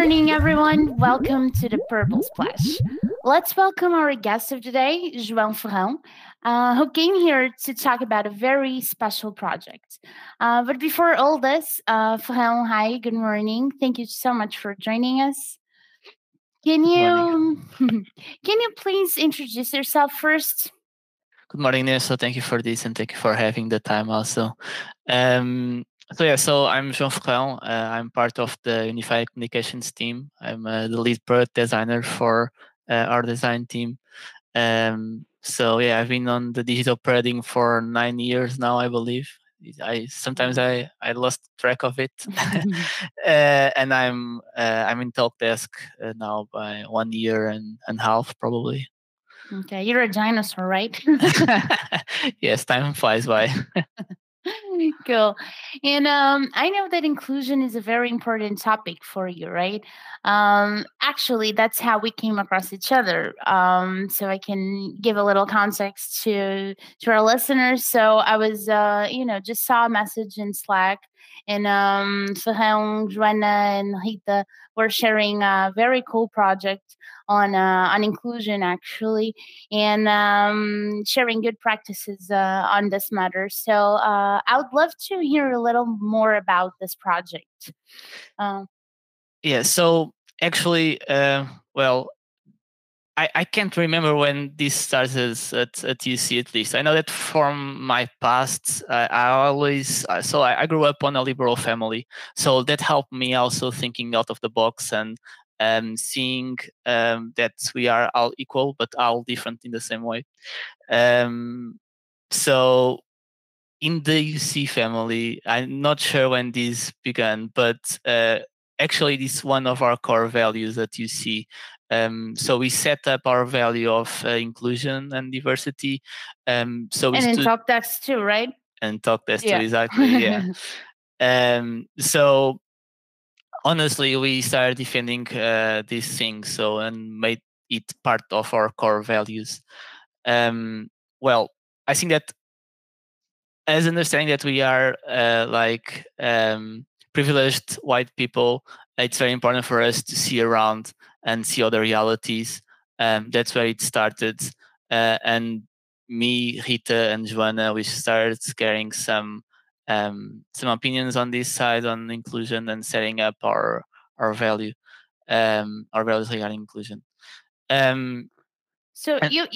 morning, everyone. Welcome to the Purple Splash. Let's welcome our guest of today, João Ferrão, uh, who came here to talk about a very special project. Uh, but before all this, uh, Ferrão, hi, good morning. Thank you so much for joining us. Can you can you please introduce yourself first? Good morning, Nelson. Thank you for this and thank you for having the time also. Um, so yeah, so I'm João Ferrão. Uh, I'm part of the Unified Communications team. I'm uh, the lead product designer for uh, our design team. Um, so yeah, I've been on the digital printing for nine years now, I believe. I sometimes I, I lost track of it, uh, and I'm uh, I'm in Talkdesk uh, now by one year and and half probably. Okay, you're a dinosaur, right? yes, time flies by. cool. And um, I know that inclusion is a very important topic for you, right? Um, actually, that's how we came across each other. Um, so I can give a little context to to our listeners. So I was, uh, you know, just saw a message in Slack and um, Ferrão, Joanna, and Rita were sharing a very cool project on uh, on inclusion actually, and um, sharing good practices uh, on this matter. So uh, I would love to hear a little more about this project. Um, yeah. So actually, uh, well, I, I can't remember when this started at, at UC at least. I know that from my past, I, I always, uh, so I, I, grew up on a liberal family. So that helped me also thinking out of the box and um, seeing um, that we are all equal, but all different in the same way. Um, so in the UC family, I'm not sure when this began, but uh, actually this is one of our core values at UC um, so we set up our value of uh, inclusion and diversity. Um, so and in talk desk too, right? And Talkdesk yeah. too, exactly. Yeah. um, so honestly, we started defending uh, these things, so and made it part of our core values. Um, well, I think that as understanding that we are uh, like um, privileged white people, it's very important for us to see around and see other realities. Um, that's where it started. Uh, and me, Rita, and Joanna, we started carrying some um, some opinions on this side on inclusion and setting up our our value, um, our values regarding inclusion. Um, so you,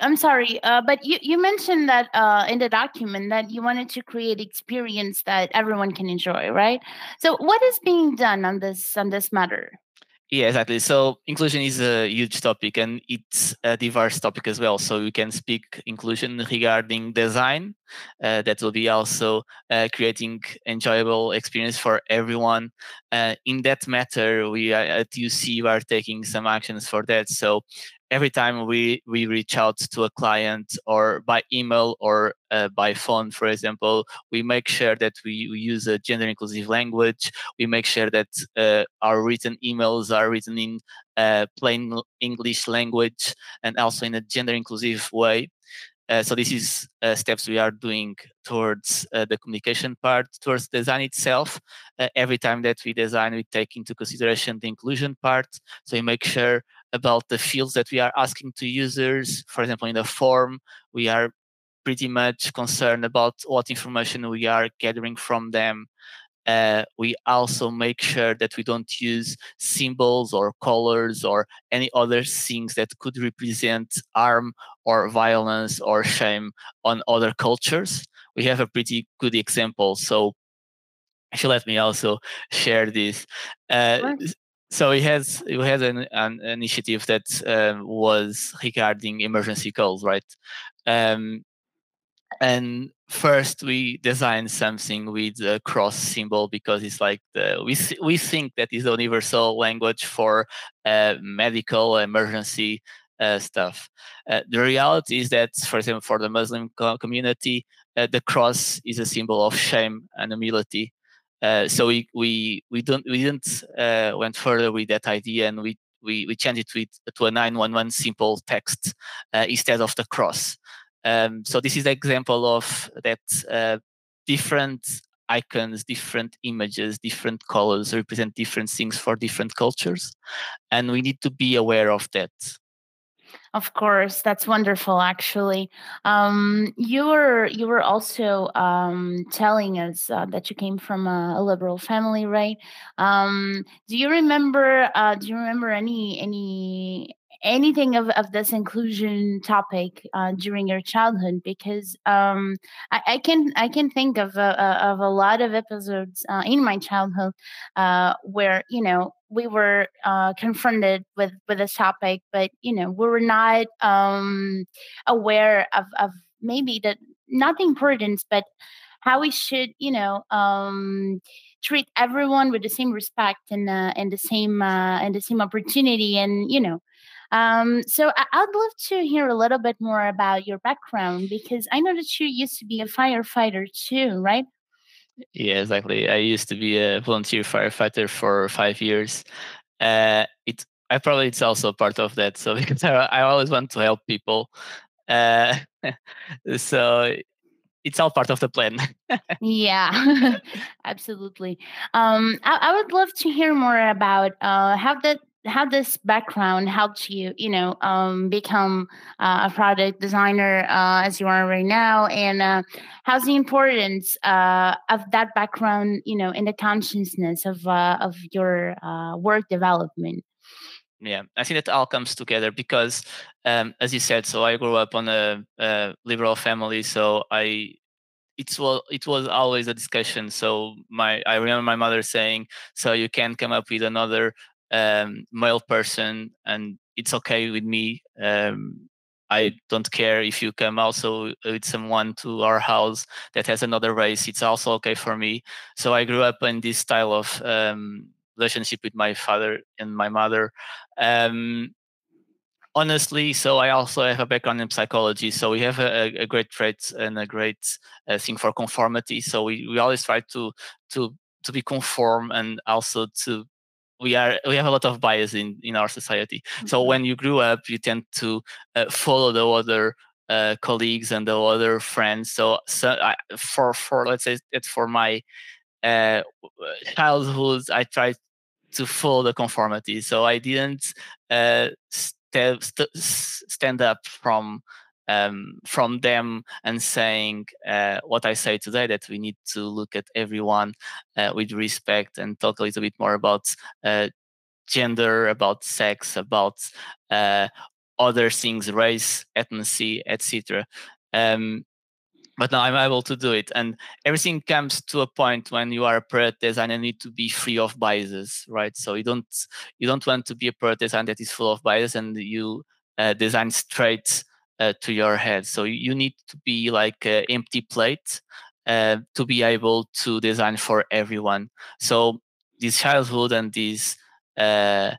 I'm sorry, uh, but you, you mentioned that uh, in the document that you wanted to create experience that everyone can enjoy, right? So what is being done on this on this matter? Yeah, exactly. So inclusion is a huge topic and it's a diverse topic as well. So we can speak inclusion regarding design. Uh, that will be also uh, creating enjoyable experience for everyone. Uh, in that matter, we at UC are taking some actions for that. So every time we we reach out to a client or by email or uh, by phone for example we make sure that we, we use a gender inclusive language we make sure that uh, our written emails are written in uh, plain english language and also in a gender inclusive way uh, so this is uh, steps we are doing towards uh, the communication part, towards design itself. Every time that we design, we take into consideration the inclusion part. So we make sure about the fields that we are asking to users. For example, in the form, we are pretty much concerned about what information we are gathering from them. Uh, we also make sure that we don't use symbols or colors or any other things that could represent harm or violence or shame on other cultures. We have a pretty good example. So if you let me also share this. Uh, so he has he has an, an initiative that um, was regarding emergency calls, right? Um, and first we designed something with a cross symbol because it's like the we we think that is the universal language for uh, medical emergency uh, stuff. Uh, the reality is that, for example, for the Muslim co- community, uh, the cross is a symbol of shame and humility. Uh, so we we we don't we didn't uh, went further with that idea and we we, we changed it with, to a 911 simple text uh, instead of the cross. Um, so this is an example of that uh, different icons, different images, different colors represent different things for different cultures. And we need to be aware of that. Of course, that's wonderful. Actually, um, you were you were also um, telling us uh, that you came from a, a liberal family, right? Um, do you remember? Uh, do you remember any any anything of, of this inclusion topic uh, during your childhood because um, I, I, can I can think of a, of a lot of episodes uh, in my childhood uh, where you know we were uh, confronted with with this topic, but you know we were not um, aware of of maybe that not the importance, but how we should you know um, treat everyone with the same respect and uh, and the same uh, and the same opportunity and you know um, so I- would love to hear a little bit more about your background because I know that you used to be a firefighter too, right? Yeah, exactly. I used to be a volunteer firefighter for five years. Uh, it I probably it's also part of that. So because I, I always want to help people, uh, so it's all part of the plan. yeah, absolutely. Um, I, I, would love to hear more about uh, how that how this background helped you, you know, um, become uh, a product designer uh, as you are right now, and uh, how's the importance uh, of that background, you know, in the consciousness of uh, of your uh, work development? Yeah, I think that all comes together because, um, as you said, so I grew up on a, a liberal family, so I it was it was always a discussion. So my I remember my mother saying, "So you can't come up with another um, male person, and it's okay with me. Um, I don't care if you come also with someone to our house that has another race. It's also okay for me. So I grew up in this style of um, relationship with my father and my mother. Um, honestly, so I also have a background in psychology. So we have a, a great trait and a great uh, thing for conformity. So we, we always try to to to be conform and also to we are we have a lot of bias in in our society. Mm-hmm. so when you grew up you tend to uh, follow the other uh, colleagues and the other friends. So, so I, for for let's say it for my uh, childhood i tried to follow the conformity. So i didn't uh, st- st- stand up from um, from them and saying uh, what I say today that we need to look at everyone uh, with respect and talk a little bit more about uh, gender, about sex, about uh, other things, race, ethnicity, etc. Um, but now I'm able to do it, and everything comes to a point when you are a product designer need to be free of biases, right? So you don't you don't want to be a product designer that is full of biases and you uh, design straight uh, to your head. So you need to be like an empty plate uh, to be able to design for everyone. So this childhood and this uh,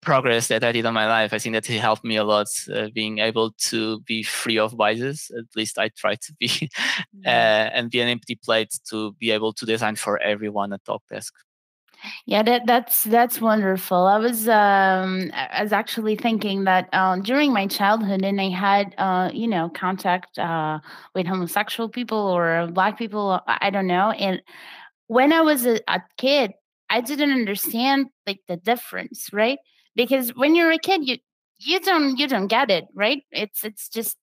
progress that I did on my life, I think that it helped me a lot. Uh, being able to be free of biases, at least I try to be, uh, and be an empty plate to be able to design for everyone at Talkdesk. Yeah, that that's that's wonderful. I was um I was actually thinking that um during my childhood and I had uh you know contact uh with homosexual people or black people I don't know and when I was a, a kid I didn't understand like the difference, right? Because when you're a kid you you don't you don't get it, right? It's it's just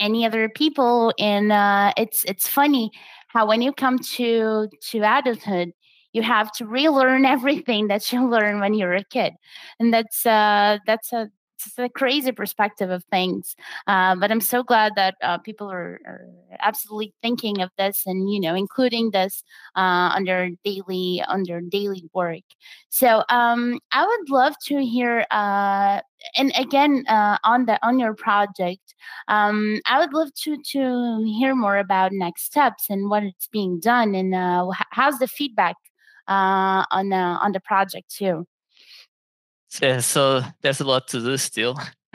any other people and uh it's it's funny how when you come to to adulthood you have to relearn everything that you learned when you were a kid. And that's uh that's a it's a crazy perspective of things. Uh, but i'm so glad that uh, people are, are, absolutely thinking of this and you know including this uh, under daily under daily work. So um, i would love to hear uh, and again uh, on the on your project um, i would love to to hear more about next steps and what it's being done and uh, how's the feedback uh, on the on the project too. Yeah, so there's a lot to do still.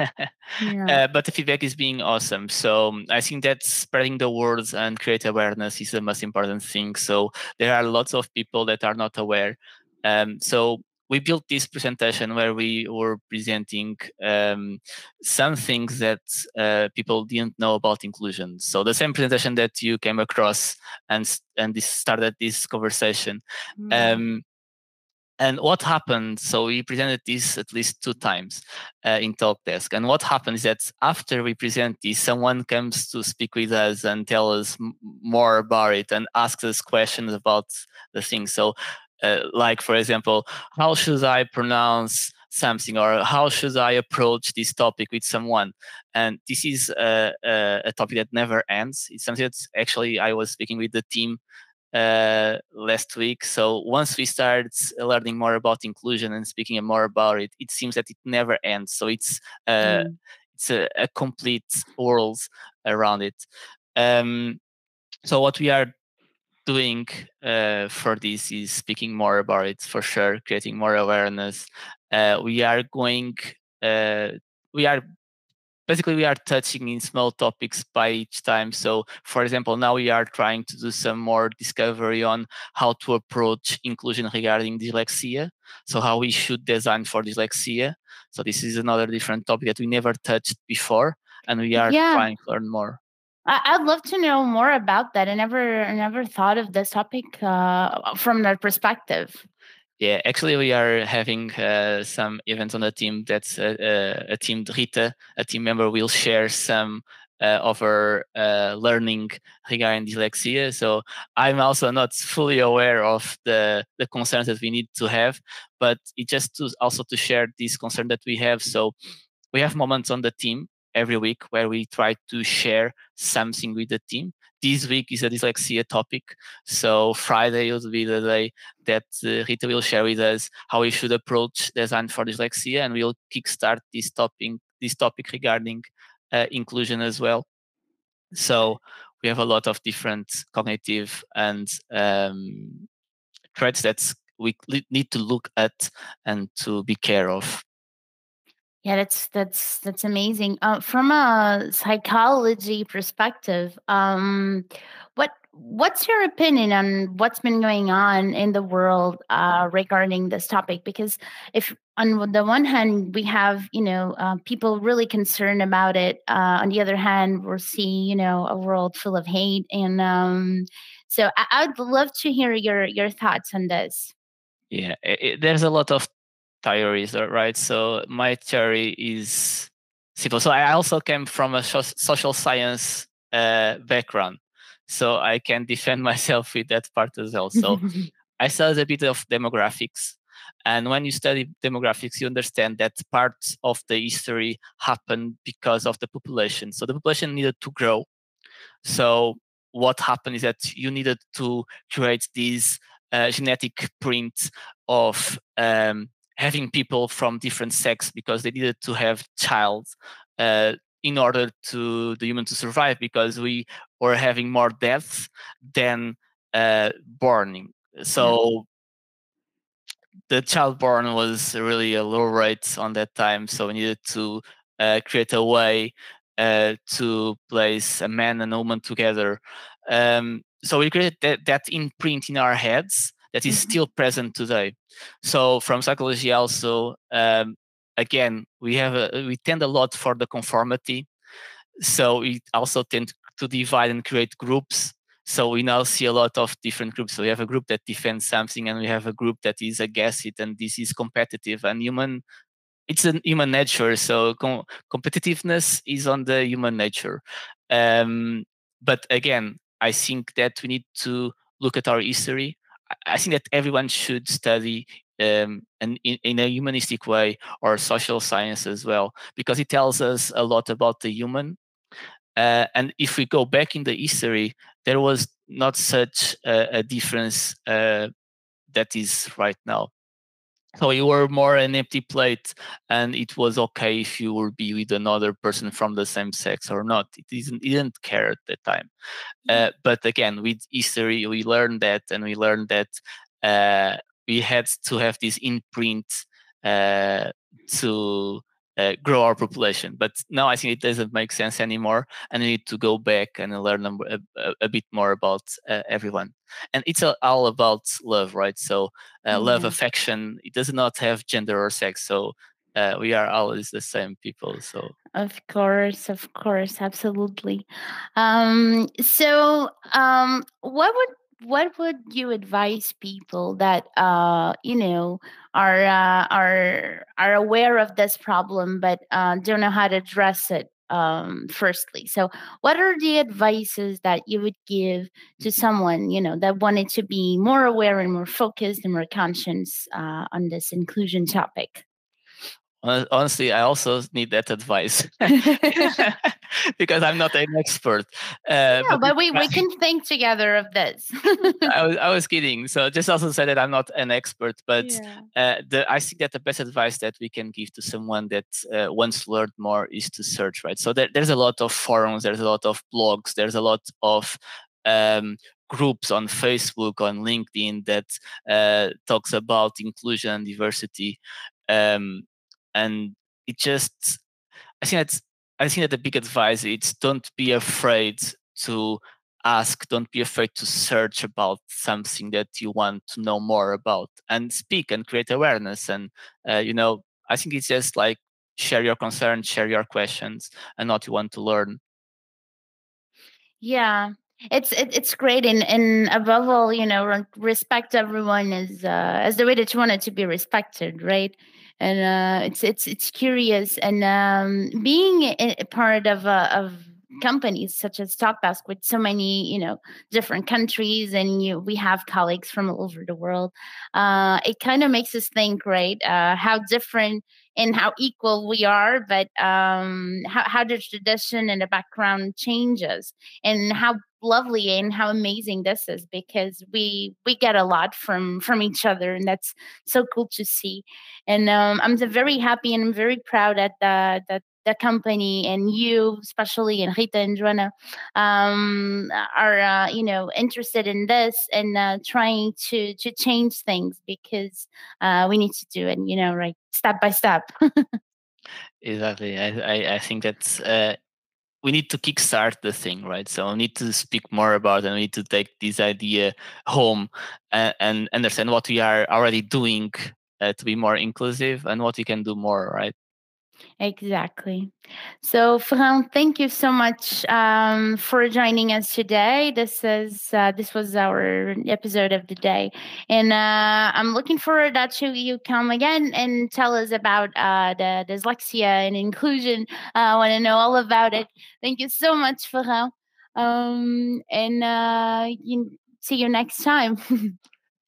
yeah. uh, but the feedback is being awesome. So um, I think that spreading the words and create awareness is the most important thing. So there are lots of people that are not aware. Um, so we built this presentation where we were presenting um, some things that uh, people didn't know about inclusion. So the same presentation that you came across and and this started this conversation. Mm. Um, and what happened? So we presented this at least two times uh, in Talkdesk. And what happened is that after we present this, someone comes to speak with us and tell us more about it and asks us questions about the thing. So, uh, like for example, how should I pronounce something, or how should I approach this topic with someone? And this is a, a, a topic that never ends. It's something that actually I was speaking with the team uh, last week. So once we start learning more about inclusion and speaking more about it, it seems that it never ends. So it's uh, mm. it's a, a, complete world around it. Um, so what we are doing uh, for this is speaking more about it for sure, creating more awareness. Uh, we are going. Uh, we are basically we are touching in small topics by each time so for example now we are trying to do some more discovery on how to approach inclusion regarding dyslexia so how we should design for dyslexia so this is another different topic that we never touched before and we are yeah. trying to learn more I'd love to know more about that. I never, I never thought of this topic uh, from that perspective. Yeah, actually, we are having uh, some events on the team. That's a, a, a, team. Rita, a team member, will share some uh, of her uh, learning regarding dyslexia. So I'm also not fully aware of the the concerns that we need to have, but it just to also to share this concern that we have. So we have moments on the team every week where we try to share something with the team this week is a dyslexia topic. So Friday will be the day that uh, Rita will share with us how we should approach design for dyslexia, and we'll kickstart this topic this topic regarding uh, inclusion as well. So we have a lot of different cognitive and um, threats that we need to look at and to be care of. Yeah, that's that's that's amazing. Uh, from a psychology perspective, um, what what's your opinion on what's been going on in the world uh, regarding this topic? Because if on the one hand we have you know uh, people really concerned about it, uh, on the other hand we're seeing you know a world full of hate, and um, so I, would love to hear your your thoughts on this. Yeah, it, there's a lot of theories, right? So my theory is simple. So I also came from a social science uh, background, so I can defend myself with that part as well. So I studied a bit of demographics. And when you study demographics, you understand that parts of the history happened because of the population. So the population needed to grow. So what happened is that you needed to create these uh, genetic print of um, having people from different sex because they needed to have child uh, in order to the human to survive because we were having more deaths than uh. So the child born was really a low rate on that time. So we needed to uh, create a way uh, to place a man and a woman together. Um, so we created that, that imprint in our heads that is mm-hmm. still present today. So from psychology also, um, again, we have a, we tend a lot for the conformity. So we also tend to divide and create groups. So we now see a lot of different groups. So we have a group that defends something, and we have a group that is against it, and this is competitive. And human, it's a human nature. So com- competitiveness is on the human nature. Um, but again, I think that we need to look at our history I think that everyone should study um, in, in, a humanistic way or social science as well, because it tells us a lot about the human. Uh, and if we go back in the history, there was not such a, a difference uh, that is right now. So you were more an empty plate, and it was okay if you would be with another person from the same sex or not. It didn't, it didn't care at the time. Uh, but again, with history, we learned that, and we learned that uh, we had to have this imprint uh, to uh, grow our population. But now I think it doesn't make sense anymore, and we need to go back and learn a, a, a bit more about uh, everyone. And it's all about love, right? So mm-hmm. love, affection. It does not have gender or sex. So uh, we are always the same people so of course of course absolutely um so um what would what would you advise people that uh you know are uh, are are aware of this problem but uh, don't know how to address it um firstly? So what are the advices that you would give to someone you know that wanted to be more aware and more focused and more conscious uh, on this inclusion topic honestly i also need that advice because i'm not an expert uh, but, but, we, we can think together of this. I, was, I was kidding. So just also say that i'm not an expert but yeah. uh, the, i think that the best advice that we can give to someone that uh, wants to learn more is to search right? So there, there's a lot of forums there's a lot of blogs there's a lot of um, groups on facebook on linkedin that uh, talks about inclusion and diversity. Um, and it just i think that's i think that the big advice is don't be afraid to ask don't be afraid to search about something that you want to know more about and speak and create awareness and uh, you know i think it's just like share your concerns share your questions and what you want to learn. Yeah it's it, it's great and and above all you know respect everyone is uh as the way that you want it to be respected right? And uh, it's it's it's curious and um, being a part of uh, of companies such as TalkDesk with so many you know different countries and you we have colleagues from all over the world uh, it kind of makes us think right uh, how different and how equal we are but um, how, how the tradition and the background changes and how lovely and how amazing this is because we we get a lot from from each other and that's so cool to see. And um, i'm very happy and i'm very proud at the that the company and you especially and Rita and Joanna um, are uh, you know interested in this and uh, trying to to change things because uh, we need to do it you know right step by step exactly I, I, I think that's uh, we need to kickstart the thing, right? So we need to speak more about and we need to take this idea home and, and understand what we are already doing uh, to be more inclusive and what we can do more, right? Exactly. So, Ferrão, thank you so much um, for joining us today. This is uh, this was our episode of the day, and uh, I'm looking forward that you come again and tell us about uh, the dyslexia and inclusion. I want to know all about it. Thank you so much, Ferrão, um, and uh, you, see you next time.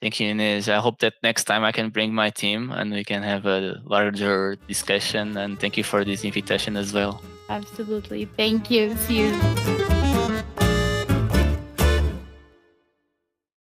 Thank you, Inês. I hope that next time I can bring my team and we can have a larger discussion. And thank you for this invitation as well. Absolutely. Thank you. See you.